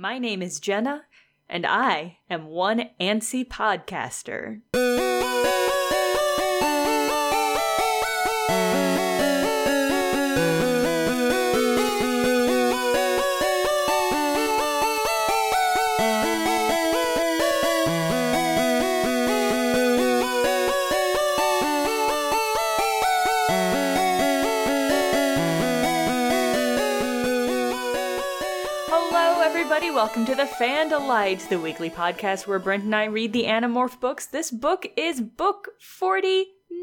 My name is Jenna, and I am one antsy podcaster. Welcome to the Fandalites, the weekly podcast where Brent and I read the Animorph books. This book is book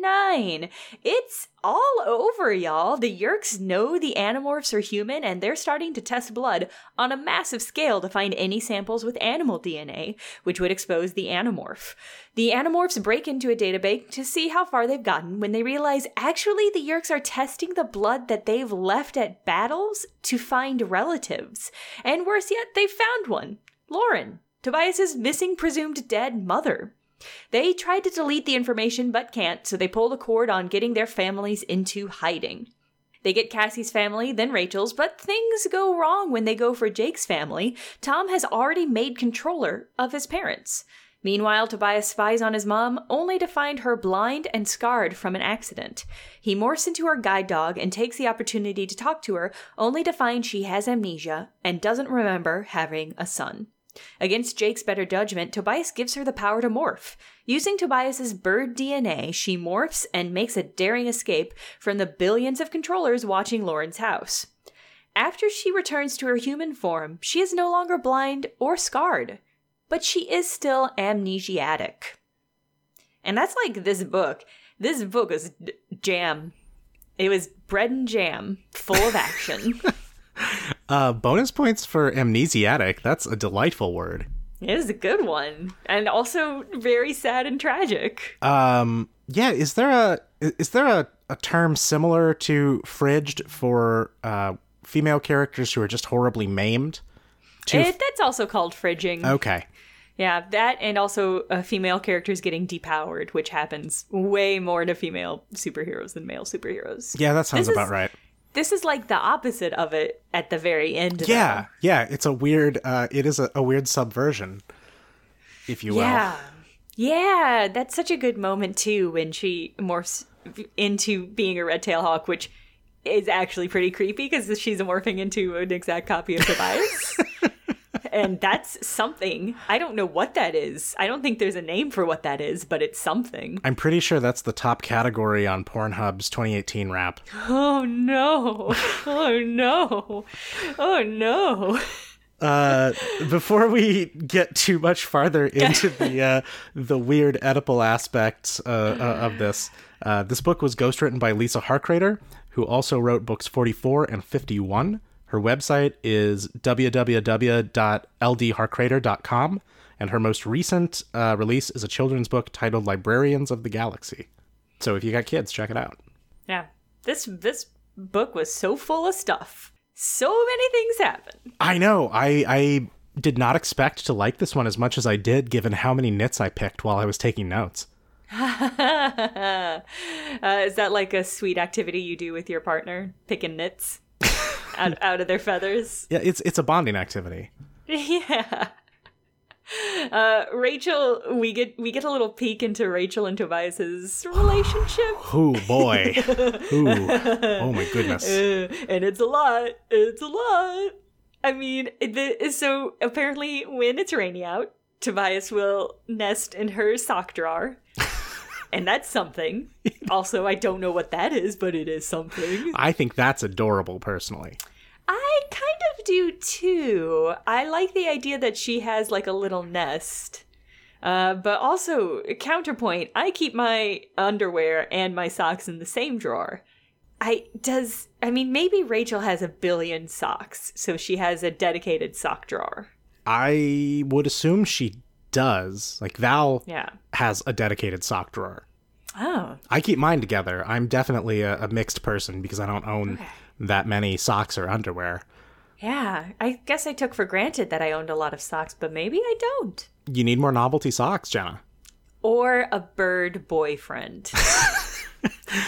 49. It's all over, y'all. The Yeerks know the Animorphs are human and they're starting to test blood on a massive scale to find any samples with animal DNA, which would expose the Animorph. The Animorphs break into a database to see how far they've gotten when they realize actually the Yeerks are testing the blood that they've left at battles to find relatives. And worse yet, they've found one Lauren, Tobias's missing presumed dead mother. They tried to delete the information but can't, so they pull the cord on getting their families into hiding. They get Cassie's family, then Rachel's, but things go wrong when they go for Jake's family. Tom has already made controller of his parents. Meanwhile, Tobias spies on his mom, only to find her blind and scarred from an accident. He morphs into her guide dog and takes the opportunity to talk to her, only to find she has amnesia and doesn't remember having a son. Against Jake's better judgment, Tobias gives her the power to morph. Using Tobias's bird DNA, she morphs and makes a daring escape from the billions of controllers watching Lauren's house. After she returns to her human form, she is no longer blind or scarred, but she is still amnesiatic. And that's like this book. This book is jam. It was bread and jam, full of action. Uh, bonus points for amnesiac. That's a delightful word. it is a good one, and also very sad and tragic. Um, yeah, is there a is there a, a term similar to fridged for uh, female characters who are just horribly maimed? To It, that's also called fridging. okay, Yeah, that and also uh, female characters getting depowered, which happens way more to female superheroes than male superheroes. yeah, that sounds This about is- right. This is like the opposite of it at the very end. though. Yeah, yeah, it's a weird. Uh, it is a, a weird subversion, if you will. Yeah. Yeah, that's such a good moment too when she morphs into being a red tail hawk, which is actually pretty creepy because she's morphing into an exact copy of Tobias. and that's something. I don't know what that is. I don't think there's a name for what that is, but it's something. I'm pretty sure that's the top category on Pornhub's 2018 rap. Oh no. Oh no. Oh no. Uh, before we get too much farther into the uh, the weird edible aspects uh, uh, of this, uh, this book was ghostwritten by Lisa Harkrater, who also wrote books 44 and 51. Her website is www.ldharkrater.com, and her most recent uh, release is a children's book titled Librarians of the Galaxy. So if you got kids, check it out. Yeah. This this book was so full of stuff. So many things happened. I know. I I did not expect to like this one as much as I did, given how many nits I picked while I was taking notes. uh, is that like a sweet activity you do with your partner, picking nits out, out of their feathers? Yeah, it's it's a bonding activity. yeah. Uh, Rachel, we get we get a little peek into Rachel and Tobias's relationship, oh boy. Ooh. Oh my goodness. uh, and it's a lot. It's a lot. I mean, the, so apparently, when it's rainy out, Tobias will nest in her sock drawer. And that's something. Also, I don't know what that is, but it is something. I think that's adorable personally. I kind of do too. I like the idea that she has like a little nest. Uh, but also, counterpoint, I keep my underwear and my socks in the same drawer. I does I mean maybe Rachel has a billion socks, so she has a dedicated sock drawer. I would assume she does. Like Val Yeah. has a dedicated sock drawer. Oh. I keep mine together. I'm definitely a, a mixed person because I don't own that many socks or underwear. Yeah. I guess I took for granted that I owned a lot of socks, but maybe I don't. You need more novelty socks, Jenna. Or a bird boyfriend.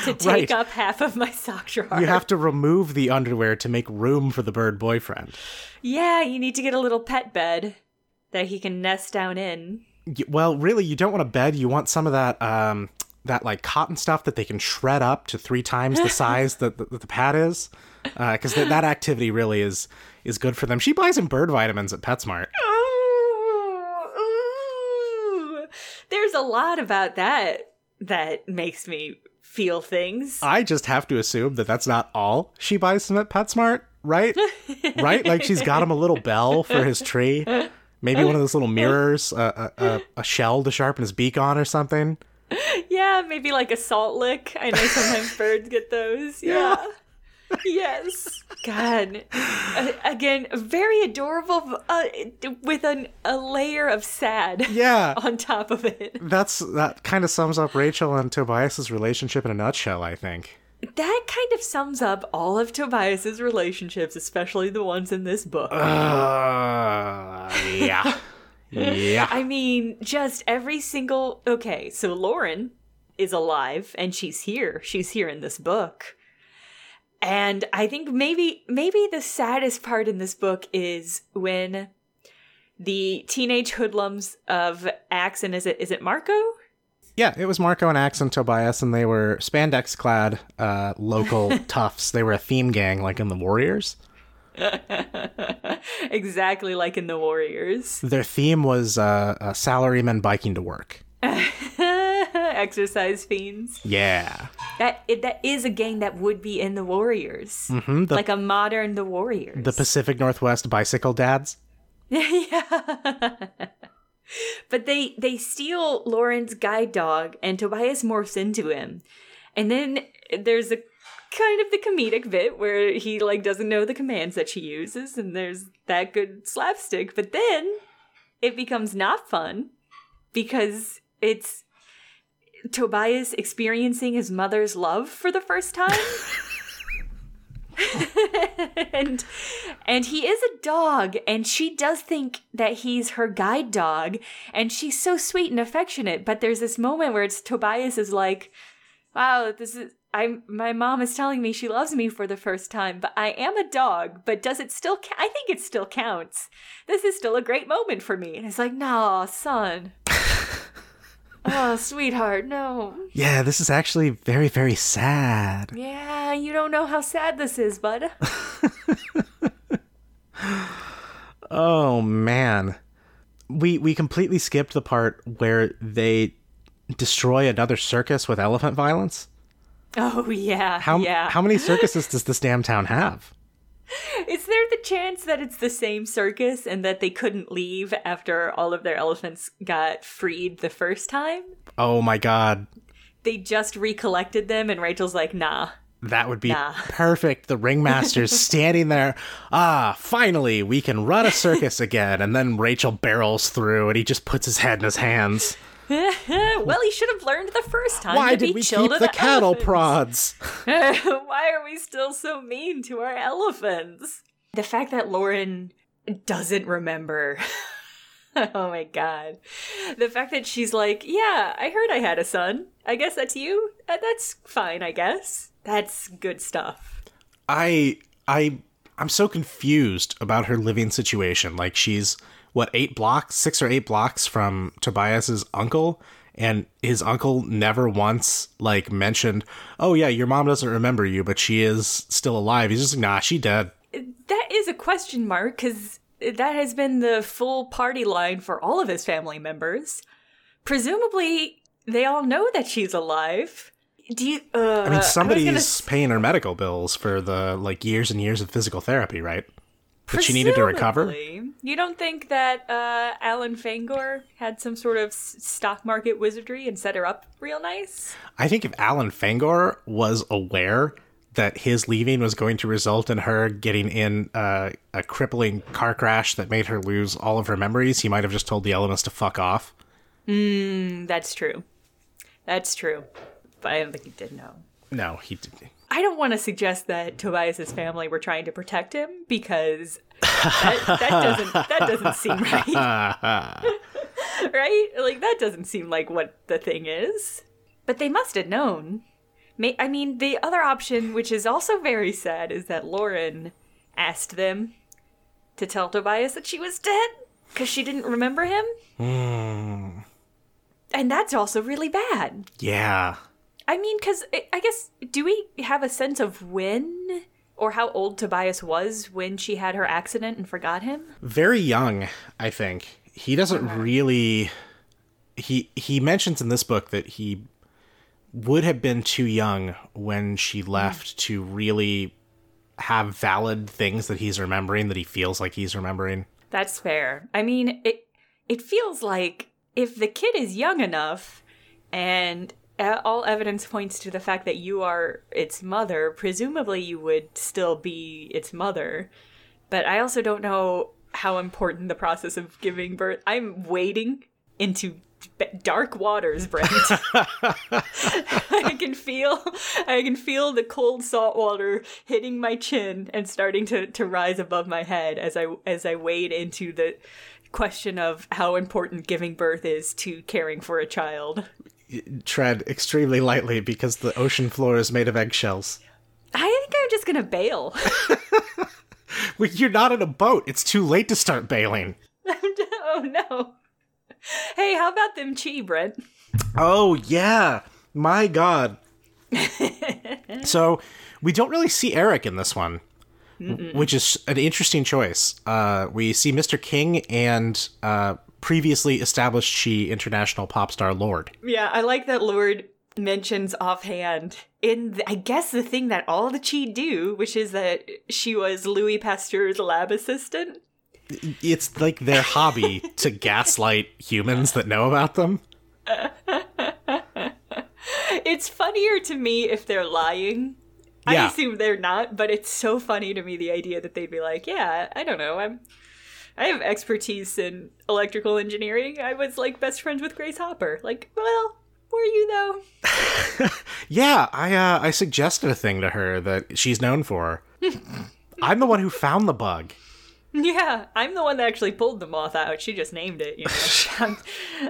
to take Right. up half of my sock drawer. You have to remove the underwear to make room for the bird boyfriend. yeah, you need to get a little pet bed that he can nest down in. Well, really, you don't want a bed. You want some of that, um, that like cotton stuff that they can shred up to three times the size that the, that the pad is, because that that activity really is is good for them. She buys him bird vitamins at PetSmart. Ooh, ooh. There's a lot about that that makes me feel things. I just have to assume that that's not all she buys him at PetSmart, right? right? Like she's got him a little bell for his tree, maybe one of those little mirrors, uh, a, a, a shell to sharpen his beak on, or something. Yeah, maybe like a salt lick. I know sometimes birds get those. Yeah. yes. God. Uh, again, very adorable uh, with an, a layer of sad Yeah, on top of it. that's that kind of sums up Rachel and Tobias's relationship in a nutshell. I think. That kind of sums up all of Tobias's relationships, especially the ones in this book. Uh, yeah, yeah. I mean, just every single. Okay, so Lauren is alive and she's here. She's here in this book. And I think maybe maybe the saddest part in this book is when the teenage hoodlums of Axe and is it is it Marco? Yeah, it was Marco and Axe and Tobias, and they were spandex clad uh, local toughs. They were a theme gang, like in the Warriors. exactly like in the Warriors. Their theme was uh, uh, salarymen biking to work. Exercise fiends. Yeah. That it, that is a gang that would be in the Warriors. hmm The, like a modern the Warriors. the Pacific Northwest bicycle dads. yeah. But they they steal Lauren's guide dog and Tobias morphs into him. And then there's a kind of the comedic bit where he like doesn't know the commands that she uses and there's that good slapstick, but then it becomes not fun because it's Tobias experiencing his mother's love for the first time. and and he is a dog and she does think that he's her guide dog and she's so sweet and affectionate but there's this moment where it's Tobias is like wow this is I'm my mom is telling me she loves me for the first time but I am a dog but does it still ca- I think it still counts. This is still a great moment for me. And it's like no son oh sweetheart no Yeah, this is actually very, very sad. yeah you don't know how sad this is bud Oh man. We we completely skipped the part where they destroy another circus with elephant violence. oh yeah How yeah how many circuses does this damn town have? Is there the chance that it's the same circus and that they couldn't leave after all of their elephants got freed the first time? Oh my god. They just recollected them and Rachel's like, nah. That would be Nah. perfect. The ringmaster's standing there. Ah, finally, we can run a circus again. And then Rachel barrels through and he just puts his head in his hands. well, he should have learned the first time. Why to be did we chill keep to the cattle elephants. prods? Why are we still so mean to our elephants? The fact that Lauren doesn't remember. oh my god. The fact that she's like, yeah, I heard I had a son. I guess that's you. Uh, That's fine, I guess. That's good stuff. I I I'm so confused about her living situation. Like she's what eight blocks, six or eight blocks from Tobias's uncle, and his uncle never once like mentioned, "Oh yeah, your mom doesn't remember you, but she is still alive." He's just like, "Nah, she dead." That is a question mark because that has been the full party line for all of his family members. Presumably, they all know that she's alive. Do you? Uh, I mean, somebody's gonna paying her medical bills for the like years and years of physical therapy, right? That she needed to recover. You don't think that uh, Alan Fangor had some sort of stock market wizardry and set her up real nice? I think if Alan Fangor was aware that his leaving was going to result in her getting in uh, a crippling car crash that made her lose all of her memories, he might have just told the elements to fuck off. Mm, that's true. That's true. But I don't think he did know. No, he didn't. I don't want to suggest that Tobias's family were trying to protect him because that, that doesn't that doesn't seem right. right? Like that doesn't seem like what the thing is. But they must have known. I mean, the other option, which is also very sad, is that Lauren asked them to tell Tobias that she was dead because she didn't remember him. Hmm. And that's also really bad. Yeah. I mean, because I guess, do we have a sense of when or how old Tobias was when she had her accident and forgot him? Very young, I think. He doesn't really he he mentions in this book that he would have been too young when she mm. left to really have valid things that he's remembering that he feels like he's remembering. That's fair. I mean, it it feels like if the kid is young enough and all evidence points to the fact that you are its mother, presumably you would still be its mother. But I also don't know how important the process of giving birth. I'm wading into dark waters, Brent. I can feel I can feel the cold salt water hitting my chin and starting to, to rise above my head as I as I wade into the question of how important giving birth is to caring for a child. Tread extremely lightly because the ocean floor is made of eggshells. I think I'm just gonna bail. Well, You're not in a boat. It's too late to start bailing. oh no. Hey, how about them Chee, Brent? Oh, yeah. My God. so, we don't really see Erek in this one, w- which is an interesting choice. Uh, we see Mr. King and uh, previously established She international pop star Lord. Yeah, I like that Lord mentions offhand in the, I guess the thing that all the Chee do, which is that she was Louis Pasteur's lab assistant. It's like their hobby to gaslight humans that know about them. It's funnier to me if they're lying. I assume they're not, but it's so funny to me the idea that they'd be like, "Yeah, I don't know, I'm I have expertise in electrical engineering. I was like best friends with Grace Hopper." Like, well, were you though? Yeah, I uh, I suggested a thing to her that she's known for. I'm the one who found the bug. Yeah, I'm the one that actually pulled the moth out. She just named it. You know, I'm,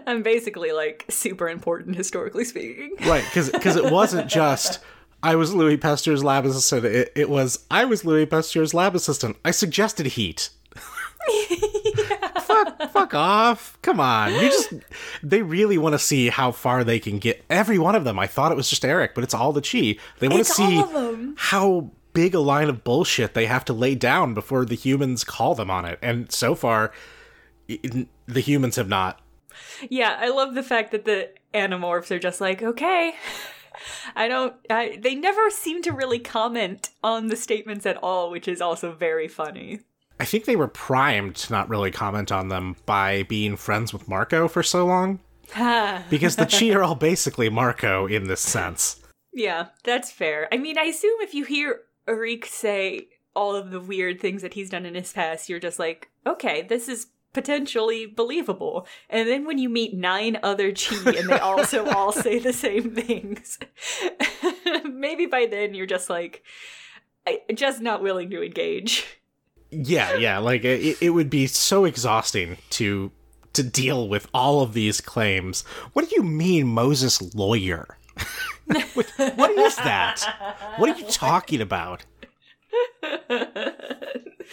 I'm basically like super important historically speaking. Right, because it wasn't just I was Louis Pasteur's lab assistant. It, it was I was Louis Pasteur's lab assistant. I suggested heat. fuck, fuck off! Come on, you just they really want to see how far they can get. Every one of them. I thought it was just Erek, but it's all the Chee. They want to see all of 'em. how big a line of bullshit they have to lay down before the humans call them on it. And so far, the humans have not. Yeah, I love the fact that the animorphs are just like, okay. I don't. I, they never seem to really comment on the statements at all, which is also very funny. I think they were primed to not really comment on them by being friends with Marco for so long. because the Chee are all basically Marco in this sense. Yeah, that's fair. I mean, I assume if you hear Erek say all of the weird things that he's done in his past, you're just like, okay, this is potentially believable. And then when you meet nine other Chee and they also all say the same things, maybe by then you're just like, just not willing to engage. Yeah, yeah, like it, it would be so exhausting to to deal with all of these claims. What do you mean, Moses lawyer? what, what is that? What are you talking about? it's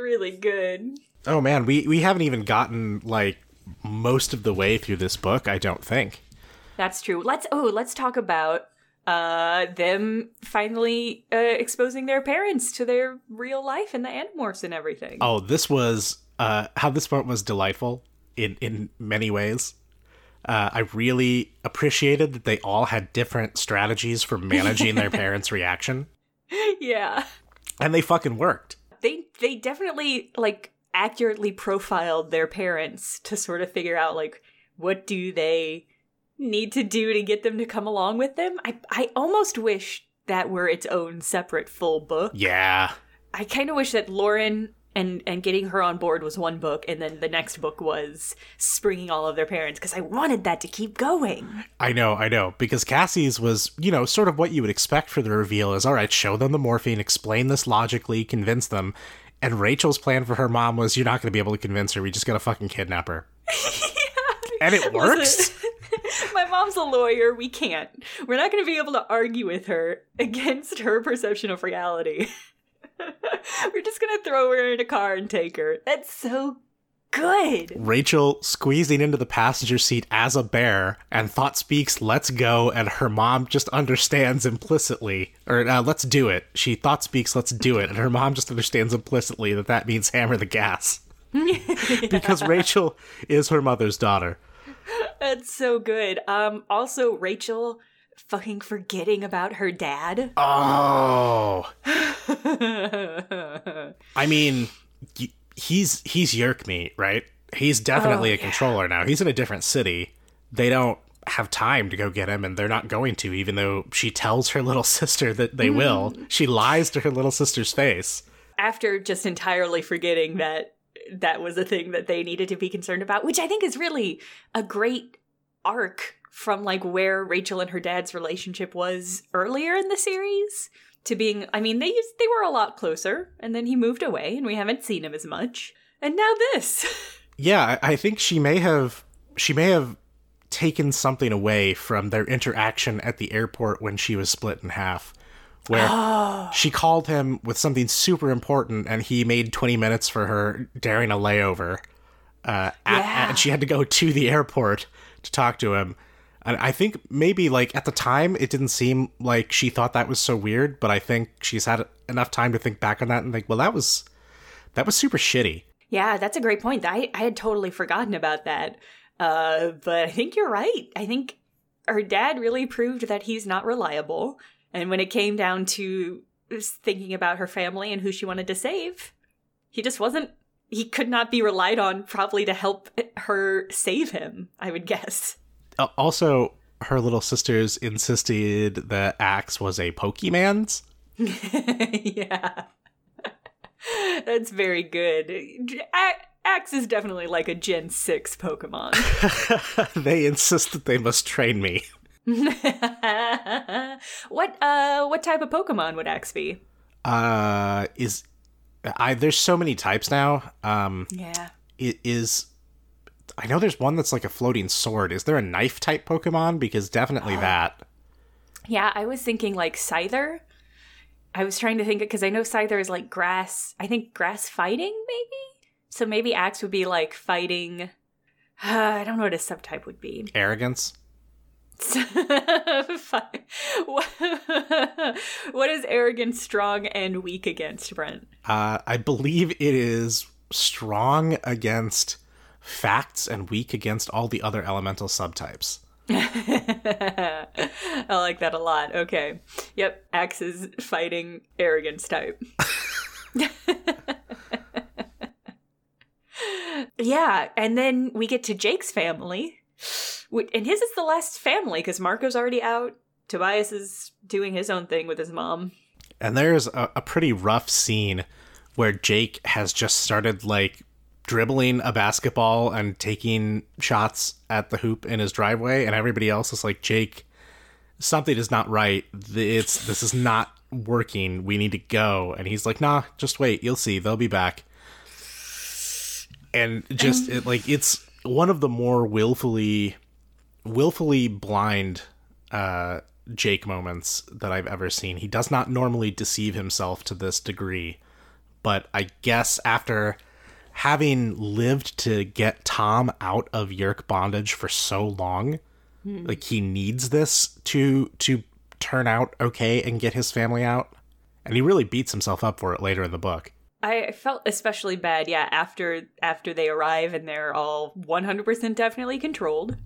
really good. Oh man, we we haven't even gotten like most of the way through this book, I don't think. That's true. Let's oh, let's talk about uh them finally uh, exposing their parents to their real life and the animorphs and everything. Oh, this was uh how this part was delightful in in many ways. Uh, I really appreciated that they all had different strategies for managing their parents' reaction, yeah. and they fucking worked. They they definitely like accurately profiled their parents to sort of figure out like what do they need to do to get them to come along with them. I I almost wish that were its own separate full book. Yeah, I kind of wish that Lauren and and getting her on board was one book, and then the next book was springing all of their parents because I wanted that to keep going. I know, I know, because Cassie's was, you know, sort of what you would expect for the reveal is all right, show them the morphing, explain this logically, convince them. And Rachel's plan for her mom was you're not going to be able to convince her. We just got to fucking kidnap her. And it works. My mom's a lawyer. We can't. We're not going to be able to argue with her against her perception of reality. We're just going to throw her in a car and take her. That's so good. Rachel squeezing into the passenger seat as a bear, and Thought speaks, let's go, and her mom just understands implicitly, or uh, let's do it. She thought speaks, let's do it, and her mom just understands implicitly that that means hammer the gas. because Rachel is her mother's daughter. That's so good. Um also Rachel fucking forgetting about her dad. Oh. I mean, he's he's Yeerk meat, right? He's definitely Oh, a yeah. controller now. He's in a different city. They don't have time to go get him and they're not going to even though she tells her little sister that they will. Mm. She lies to her little sister's face. After just entirely forgetting that that was a thing that they needed to be concerned about, which I think is really a great arc from like where Rachel and her dad's relationship was earlier in the series to being I mean they used, they were a lot closer and then he moved away and we haven't seen him as much. And now this. Yeah, I think she may have she may have taken something away from their interaction at the airport when she was split in half. Where she called him with something super important and he made 20 minutes for her during a layover. Uh, at- Yeah. and she had to go to the airport to talk to him. And I think maybe like at the time it didn't seem like she thought that was so weird, but I think she's had enough time to think back on that and think, well, that was that was super shitty. Yeah, that's a great point. I, I had totally forgotten about that. Uh, but I think you're right. I think her dad really proved that he's not reliable. And when it came down to thinking about her family and who she wanted to save, he just wasn't, he could not be relied on probably to help her save him, I would guess. Uh, also, her little sisters insisted that Axe was a Pokemon's. yeah. That's very good. Axe is definitely like a Gen 6 Pokemon. they insist that they must train me. what uh what type of Pokemon would Axe be? Uh, is I there's so many types now. Um, Yeah. it is. I know there's one that's like a floating sword. Is there a knife type Pokemon? Because definitely that. Yeah, I was thinking like Scyther. I was trying to think because I know Scyther is like grass. I think grass fighting maybe. So maybe Axe would be like fighting. I don't know what a subtype would be. Arrogance. What is arrogance strong, and weak against, Brent? Uh, I believe it is strong against facts and weak against all the other elemental subtypes. I like that a lot. Okay. Yep. Axe is fighting arrogance type. yeah. And then we get to Jake's family. And his is the last family because Marco's already out. Tobias is doing his own thing with his mom. And there's a, a pretty rough scene where Jake has just started like dribbling a basketball and taking shots at the hoop in his driveway, and everybody else is like, Jake, something is not right. It's this is not working. We need to go. And he's like, Nah, just wait. You'll see. They'll be back. And just it, like it's one of the more willfully, willfully blind uh, Jake moments that I've ever seen. He does not normally deceive himself to this degree, but I guess after having lived to get Tom out of Yeerk bondage for so long, like he needs this to to turn out okay and get his family out. And he really beats himself up for it later in the book. I felt especially bad, yeah, after after they arrive and they're all 100% definitely controlled.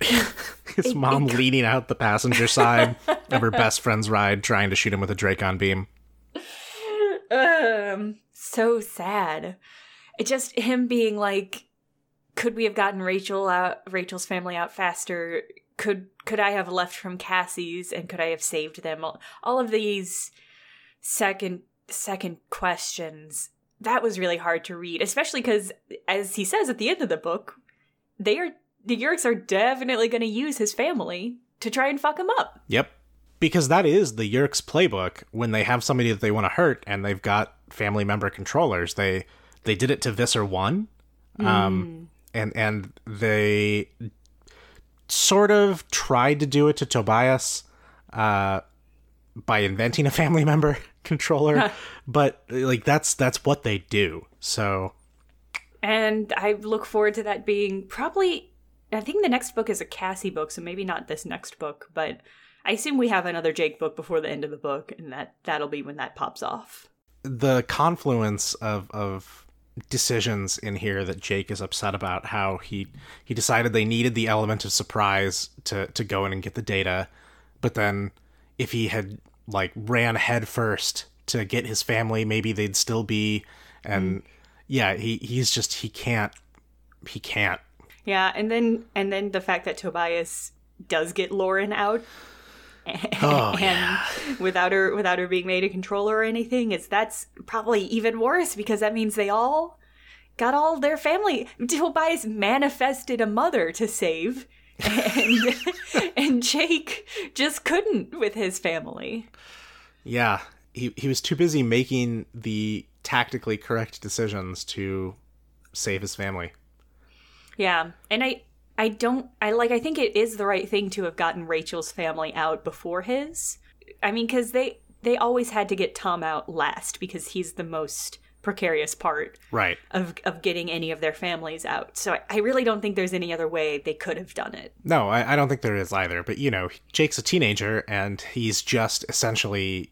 His mom leaning out the passenger side of her best friend's ride, trying to shoot him with a Dracon beam. um so sad. It just him being like could we have gotten rachel out rachel's family out faster? Could could i have left from cassie's and could i have saved them? All, all of these second second questions that was really hard to read especially because as he says at the end of the book they are the Yeerks are definitely going to use his family to try and fuck him up Yep. Because that is the Yeerk's playbook when they have somebody that they want to hurt and they've got family member controllers. They they did it to Visser 1. Um and and they sort of tried to do it to Tobias uh, by inventing a family member controller, but like that's that's what they do. So And I look forward to that being probably. I think the next book is a Cassie book, so maybe not this next book, but I assume we have another Jake book before the end of the book, and that that'll be when that pops off. the confluence of of decisions in here that Jake is upset about how he he decided they needed the element of surprise to to go in and get the data but then if he had like ran head first to get his family maybe they'd still be and mm. yeah he he's just he can't he can't Yeah, and then and then the fact that Tobias does get Lauren out. Oh, and without her without her being made a controller or anything, it's that's probably even worse because that means they all got all their family. Tobias manifested a mother to save, and and Jake just couldn't with his family. yeah he he was too busy making the tactically correct decisions to save his family Yeah, and I I don't I like I think it is the right thing to have gotten Rachel's family out before his. I mean cuz they they always had to get Tom out last because he's the most precarious part right of of getting any of their families out. So I, I really don't think there's any other way they could have done it. No, I, I don't think there is either. But you know, Jake's a teenager, and he's just essentially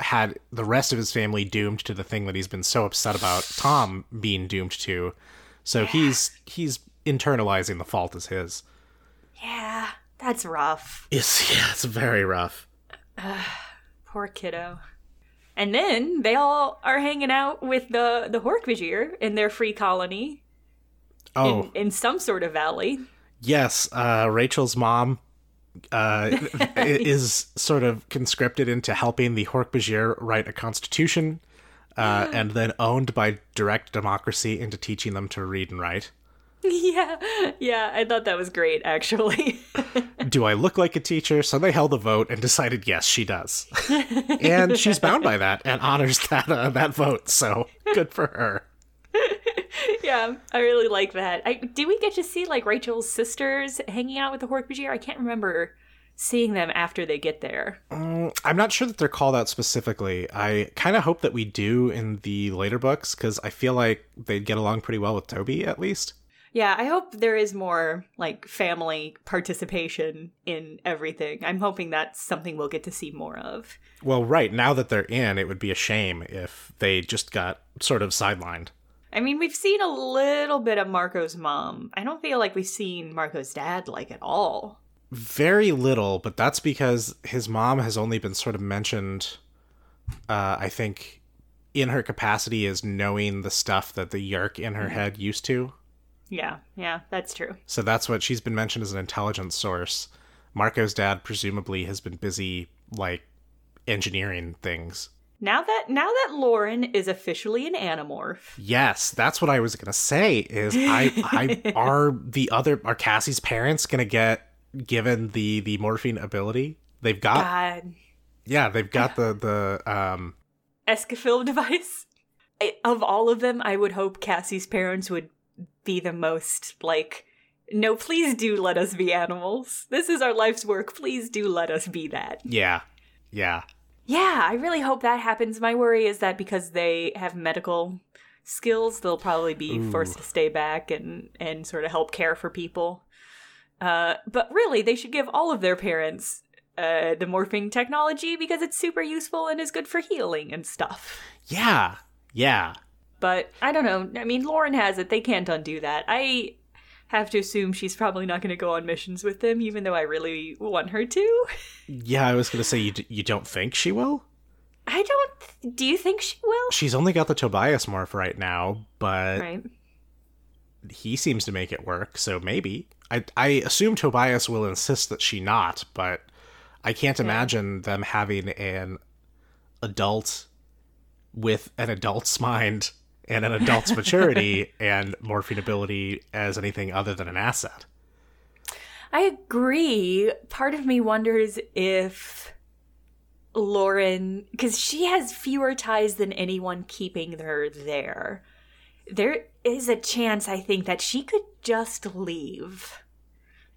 had the rest of his family doomed to the thing that he's been so upset about Tom being doomed to. So he's he's internalizing the fault as his. Yeah, that's rough. It's yeah, it's very rough. Poor kiddo. And then they all are hanging out with the the Hork-Bajir in their free colony Oh in, in some sort of valley. yes, uh, Rachel's mom uh, is sort of conscripted into helping the Hork-Bajir write a constitution, uh, and then owned by direct democracy into teaching them to read and write. Yeah, yeah, I thought that was great, actually. do I look like a teacher? So they held a vote and decided yes, she does, and she's bound by that and honors that uh, that vote. So good for her. yeah, I really like that. I, do we get to see like Rachel's sisters hanging out with the Hork-Bajir? I can't remember seeing them after they get there. Mm, I'm not sure that they're called out specifically. I kind of hope that we do in the later books because I feel like they'd get along pretty well with Toby at least. Yeah, I hope there is more like family participation in everything. I'm hoping that's something we'll get to see more of. Well, right now that they're in, it would be a shame if they just got sort of sidelined. I mean, we've seen a little bit of Marco's mom. I don't feel like we've seen Marco's dad like at all. Very little, but that's because his mom has only been sort of mentioned, uh, I think, in her capacity as knowing the stuff that the Yeerk in her head used to. Yeah, yeah, that's true. So that's what she's been mentioned as an intelligence source. Marco's dad presumably has been busy, like, engineering things. Now that now that Lauren is officially an animorph, Yes, that's what I was gonna say. Is I, I are the other are Cassie's parents gonna get given the the morphing ability? They've got God, yeah, they've got the the um Escafil device. I, of all of them, I would hope Cassie's parents would be the most like. No, please do let us be animals. This is our life's work. Please do let us be that. yeah yeah Yeah, I really hope that happens. My worry is that because they have medical skills, they'll probably be forced to stay back and and sort of help care for people. Uh, but really, they should give all of their parents uh, the morphing technology because it's super useful and is good for healing and stuff. yeah yeah. But I don't know. I mean, Lauren has it. They can't undo that. I have to assume she's probably not going to go on missions with them, even though I really want her to. Yeah, I was gonna say you d- you don't think she will. I don't. Do you think she will? She's only got the Tobias morph right now, but Right. he seems to make it work. So maybe I I assume Tobias will insist that she not, but I can't imagine them having an adult with an adult's mind and an adult's maturity and morphing ability as anything other than an asset. I agree. Part of me wonders if Lauren, because she has fewer ties than anyone keeping her there, there is a chance, I think, that she could just leave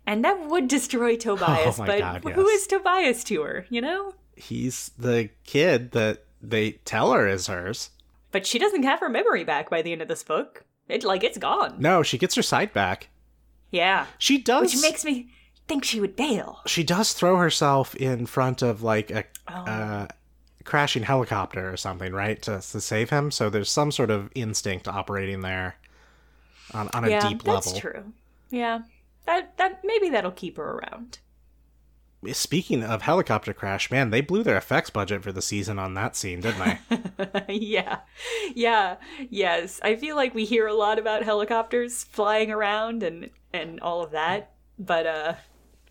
And that would destroy Tobias, Oh my but God, who yes. is Tobias to her, you know? He's the kid that they tell her is hers. But she doesn't have her memory back by the end of this book. It like it's gone. No, she gets her sight back. Yeah. She does. Which makes me think she would bail. she does throw herself in front of like a Oh. uh, crashing helicopter or something, right, to, to save him. So there's some sort of instinct operating there on, on a yeah, deep level that's true. Yeah. That that maybe that'll keep her around. Speaking of helicopter crash, man, they blew their effects budget for the season on that scene, didn't they? yeah. Yeah. Yes. I feel like we hear a lot about helicopters flying around and and all of that. But uh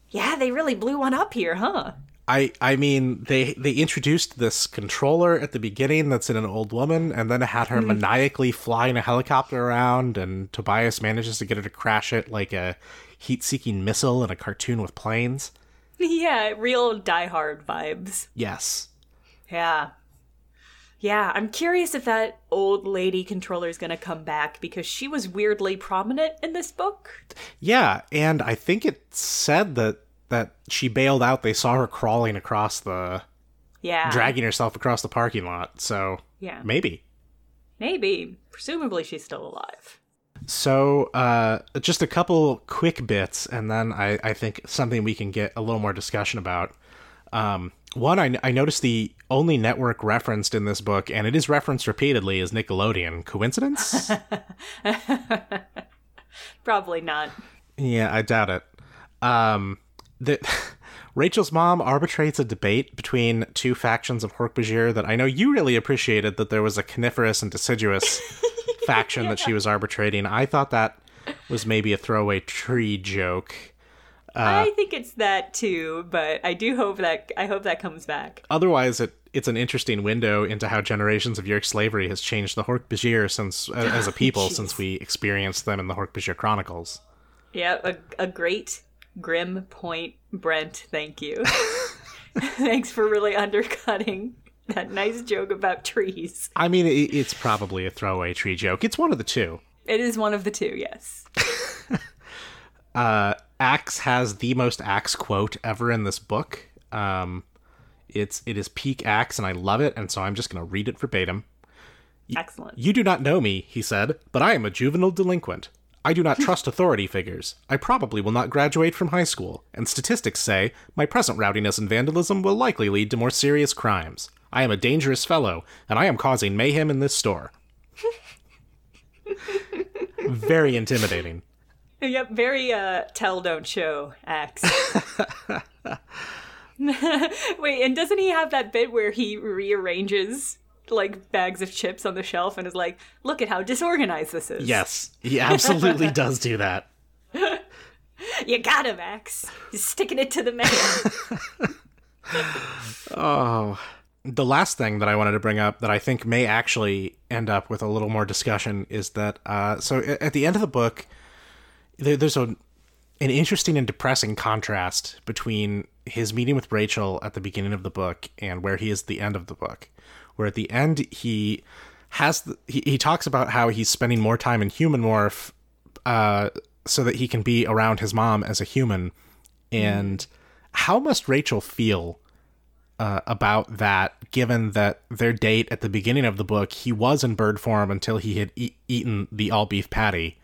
yeah, they really blew one up here, huh? I I mean they they introduced this controller at the beginning that's in an old woman and then had her hmm. maniacally flying a helicopter around and Tobias manages to get her to crash it like a heat-seeking missile in a cartoon with planes. yeah, real Die Hard vibes. Yes. Yeah. Yeah, I'm curious if that old lady controller is going to come back because she was weirdly prominent in this book. Yeah, and I think it said that that she bailed out. They saw her crawling across the Yeah. dragging herself across the parking lot. So Yeah. maybe. Maybe. Presumably she's still alive. So, uh, just a couple quick bits, and then I, I think something we can get a little more discussion about. Um, one, I, I noticed the only network referenced in this book, and it is referenced repeatedly, is Nickelodeon. Coincidence? Probably not. yeah, I doubt it. Um, the, Rachel's mom arbitrates a debate between two factions of Hork-Bajir that I know you really appreciated that there was a coniferous and deciduous faction that she was arbitrating. I thought that was maybe a throwaway tree joke. I think it's that too, but I do hope that I hope that comes back. Otherwise, it it's an interesting window into how generations of Yeerk slavery has changed the Hork-Bajir since uh, as a people since we experienced them in the Hork-Bajir Chronicles. Yeah, a, a great grim point, Brent. Thank you. Thanks for really undercutting that nice joke about trees. I mean, it, it's probably a throwaway tree joke. It's one of the two. It is one of the two, yes. uh, Axe has the most Axe quote ever in this book. Um, it's it is peak Axe, and I love it, and so I'm just going to read it verbatim. Excellent. You do not know me, he said, but I am a juvenile delinquent. I do not trust authority figures. I probably will not graduate from high school, and statistics say my present rowdiness and vandalism will likely lead to more serious crimes. I am a dangerous fellow, and I am causing mayhem in this store. Very intimidating. Yep, very uh tell don't show axe. Wait, and doesn't he have that bit where he rearranges like bags of chips on the shelf and is like, "Look at how disorganized this is." Yes, he absolutely does do that. You got him, Axe. He's sticking it to the man. Oh. The last thing that I wanted to bring up that I think may actually end up with a little more discussion is that uh, so at the end of the book, there, there's a an interesting and depressing contrast between his meeting with Rachel at the beginning of the book and where he is at the end of the book. Where at the end he has the, he, he talks about how he's spending more time in human morph uh, so that he can be around his mom as a human. And how must Rachel feel uh, about that, given that their date at the beginning of the book, he was in bird form until he had e- eaten the all beef patty,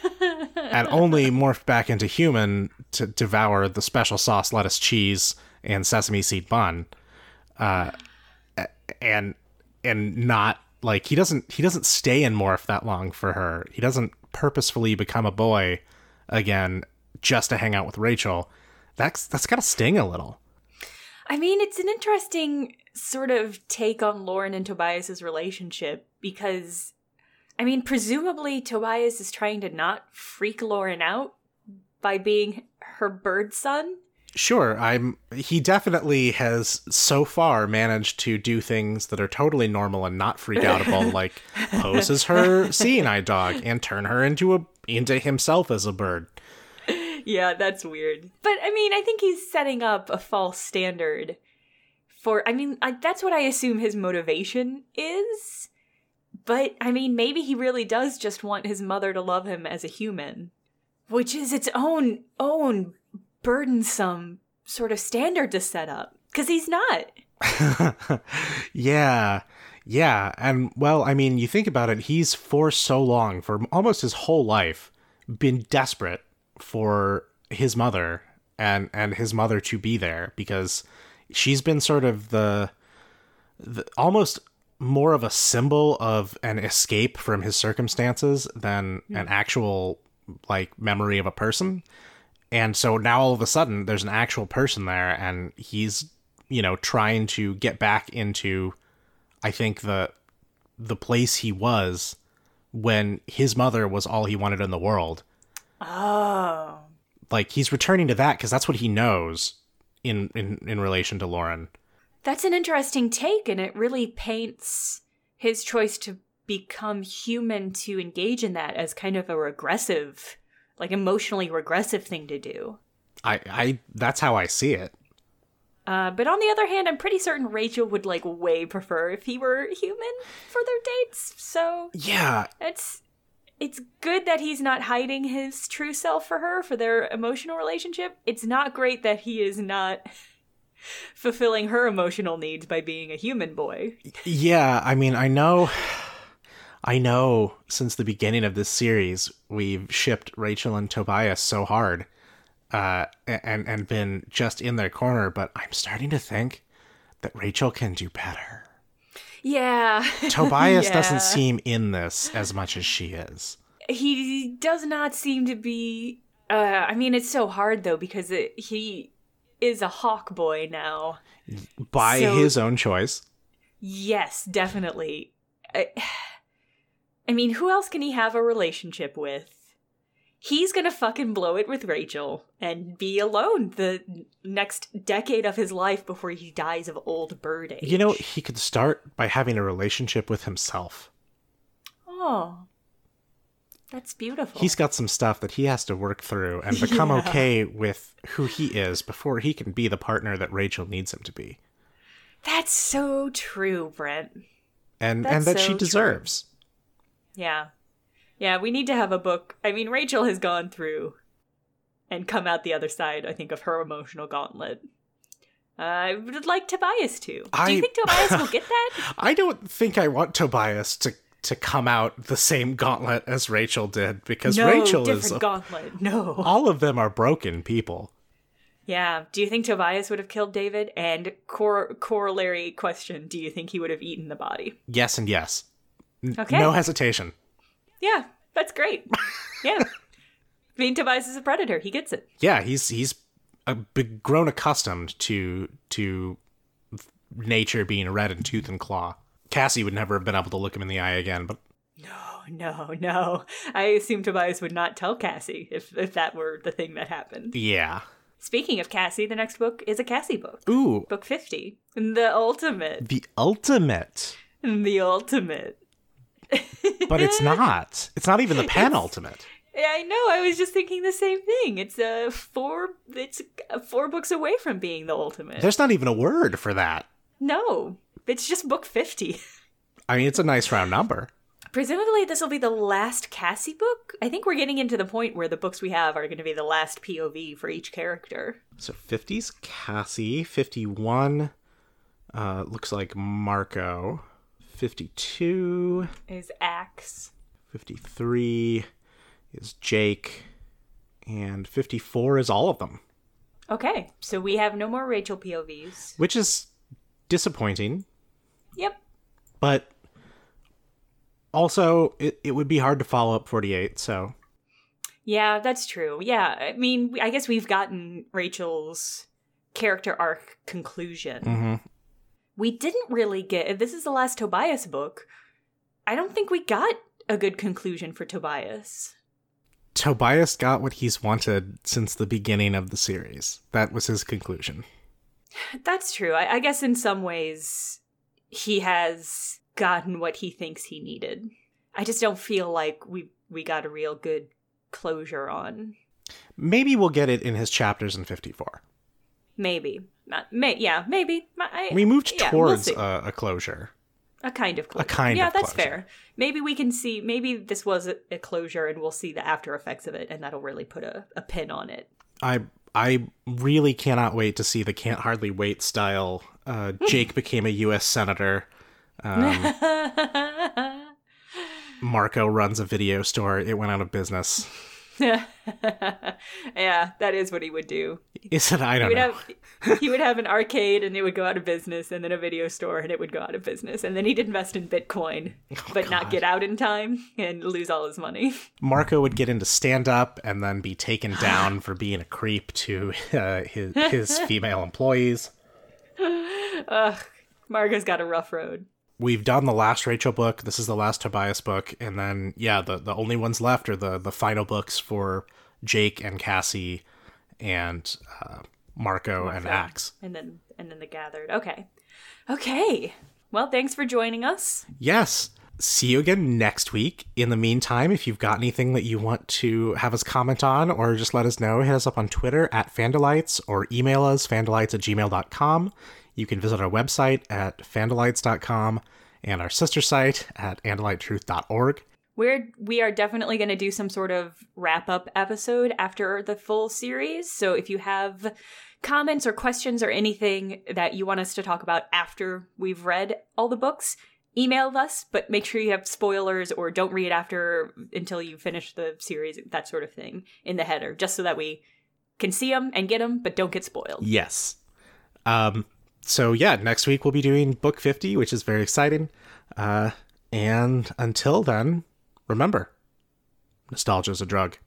and only morphed back into human to devour the special sauce, lettuce, cheese, and sesame seed bun, uh, and and not like he doesn't he doesn't stay in morph that long for her. He doesn't purposefully become a boy again just to hang out with Rachel. That's that's got to sting a little. I mean, it's an interesting sort of take on Lauren and Tobias's relationship because I mean, presumably Tobias is trying to not freak Lauren out by being her bird son. Sure, I'm he definitely has so far managed to do things that are totally normal and not freak outable, like pose as her seeing eye dog and turn her into a into himself as a bird. Yeah, that's weird. But I mean, I think he's setting up a false standard for I mean, I, that's what I assume his motivation is. But I mean, maybe he really does just want his mother to love him as a human. which is its own own burdensome sort of standard to set up because he's not. yeah. Yeah, and well, I mean, you think about it, he's for so long, for almost his whole life, been desperate for his mother and and his mother to be there because she's been sort of the, the almost more of a symbol of an escape from his circumstances than an hmm. actual like memory of a person. And so now all of a sudden there's an actual person there and he's you know trying to get back into I think the the place he was when his mother was all he wanted in the world. Oh. Like he's returning to that because that's what he knows in, in in relation to Loren. That's an interesting take, and it really paints his choice to become human to engage in that as kind of a regressive, like emotionally regressive thing to do. I, I that's how I see it. Uh, but on the other hand, I'm pretty certain Rachel would like way prefer if he were human for their dates. So yeah, it's it's good that he's not hiding his true self for her for their emotional relationship. It's not great that he is not fulfilling her emotional needs by being a human boy. Yeah, I mean, I know I know since the beginning of this series we've shipped Rachel and Tobias so hard uh, and and been just in their corner, but I'm starting to think that Rachel can do better. Yeah. Tobias yeah. doesn't seem in this as much as she is. He does not seem to be uh, I mean it's so hard though because it, he is a hawk boy now. By so, his own choice. Yes, definitely. I, I mean, who else can he have a relationship with? he's gonna fucking blow it with Rachel and be alone the next decade of his life before he dies of old bird age. You know, he could start by having a relationship with himself. Oh. That's beautiful. He's got some stuff that he has to work through and become yeah. okay with who he is before he can be the partner that Rachel needs him to be. That's so true, Brent. And That's and that so she deserves. True. Yeah. Yeah, we need to have a book. I mean, Rachel has gone through and come out the other side, I think, of her emotional gauntlet. Uh, I would like Tobias to. I, Do you think Tobias will get that? I don't think I want Tobias to to come out the same gauntlet as Rachel did because no, Rachel different is gauntlet. No, all of them are broken people. Yeah. Do you think Tobias would have killed David? And cor- corollary question: Do you think he would have eaten the body? Yes, and yes. Okay. No hesitation. Yeah, that's great. Yeah. Being Tobias is a predator. He gets it. Yeah, he's he's a, grown accustomed to to nature being red in tooth and claw. Cassie would never have been able to look him in the eye again, but no, no, no. I assume Tobias would not tell Cassie if if that were the thing that happened. Yeah. Speaking of Cassie, the next book is a Cassie book. Ooh. Book 50. The ultimate. The ultimate. The ultimate but it's not. It's not even the penultimate. Yeah, I know. I was just thinking the same thing. It's a four. It's four books away from being the ultimate. There's not even a word for that. No, it's just book fifty. I mean, it's a nice round number. Presumably, this will be the last Cassie book. I think we're getting into the point where the books we have are going to be the last POV for each character. So 50's Cassie, 51 uh, looks like Marco. 52 is Ax. 53 is Jake. And 54 is all of them. Okay, so we have no more Rachel POVs. Which is disappointing. Yep. But also, it, it would be hard to follow up 48, so. Yeah, that's true. Yeah, I mean, I guess we've gotten Rachel's character arc conclusion. Mm-hmm we didn't really get this is the last Tobias book. I don't think we got a good conclusion for Tobias. Tobias got what he's wanted since the beginning of the series. That was his conclusion. That's true. I, I guess in some ways he has gotten what he thinks he needed. I just don't feel like we we got a real good closure on. Maybe we'll get it in his chapters in 54. Maybe. Not, may, yeah, maybe. I, we moved yeah, towards we'll a, a, closure. A kind of closure. kind yeah, that's closure. fair. Maybe we can see. Maybe this was a, a closure, and we'll see the after effects of it, and that'll really put a, a pin on it. I I really cannot wait to see the can't hardly wait style. Uh, Jake became a U.S. senator. Um, Marco runs a video store. It went out of business. yeah, that is what he would do. Is it? I He don't would know. have he would have an arcade and it would go out of business, and then a video store and it would go out of business, and then he'd invest in Bitcoin, but not get out in time and lose all his money. Marco would get into stand up and then be taken down for being a creep to uh, his his female employees. Ugh, Marco's got a rough road. We've done the last Rachel book. This is the last Tobias book, and then yeah, the the only ones left are the the final books for Jake and Cassie, and uh, Marco and Ax. and then and then the gathered. Okay, okay. Well, thanks for joining us. Yes. See you again next week. In the meantime, if you've got anything that you want to have us comment on or just let us know, hit us up on Twitter at Fandelites or email us fandelites at gmail.com. You can visit our website at fandelites.com and our sister site at andelitetruth.org. We're we are definitely going to do some sort of wrap up episode after the full series. So if you have comments or questions or anything that you want us to talk about after we've read all the books, email us. But make sure you have spoilers or don't read after until you finish the series, that sort of thing in the header, just so that we can see them and get them, but don't get spoiled. Yes. Um, so yeah, next week we'll be doing book 50, which is very exciting. Uh, and until then, remember, nostalgia's a drug.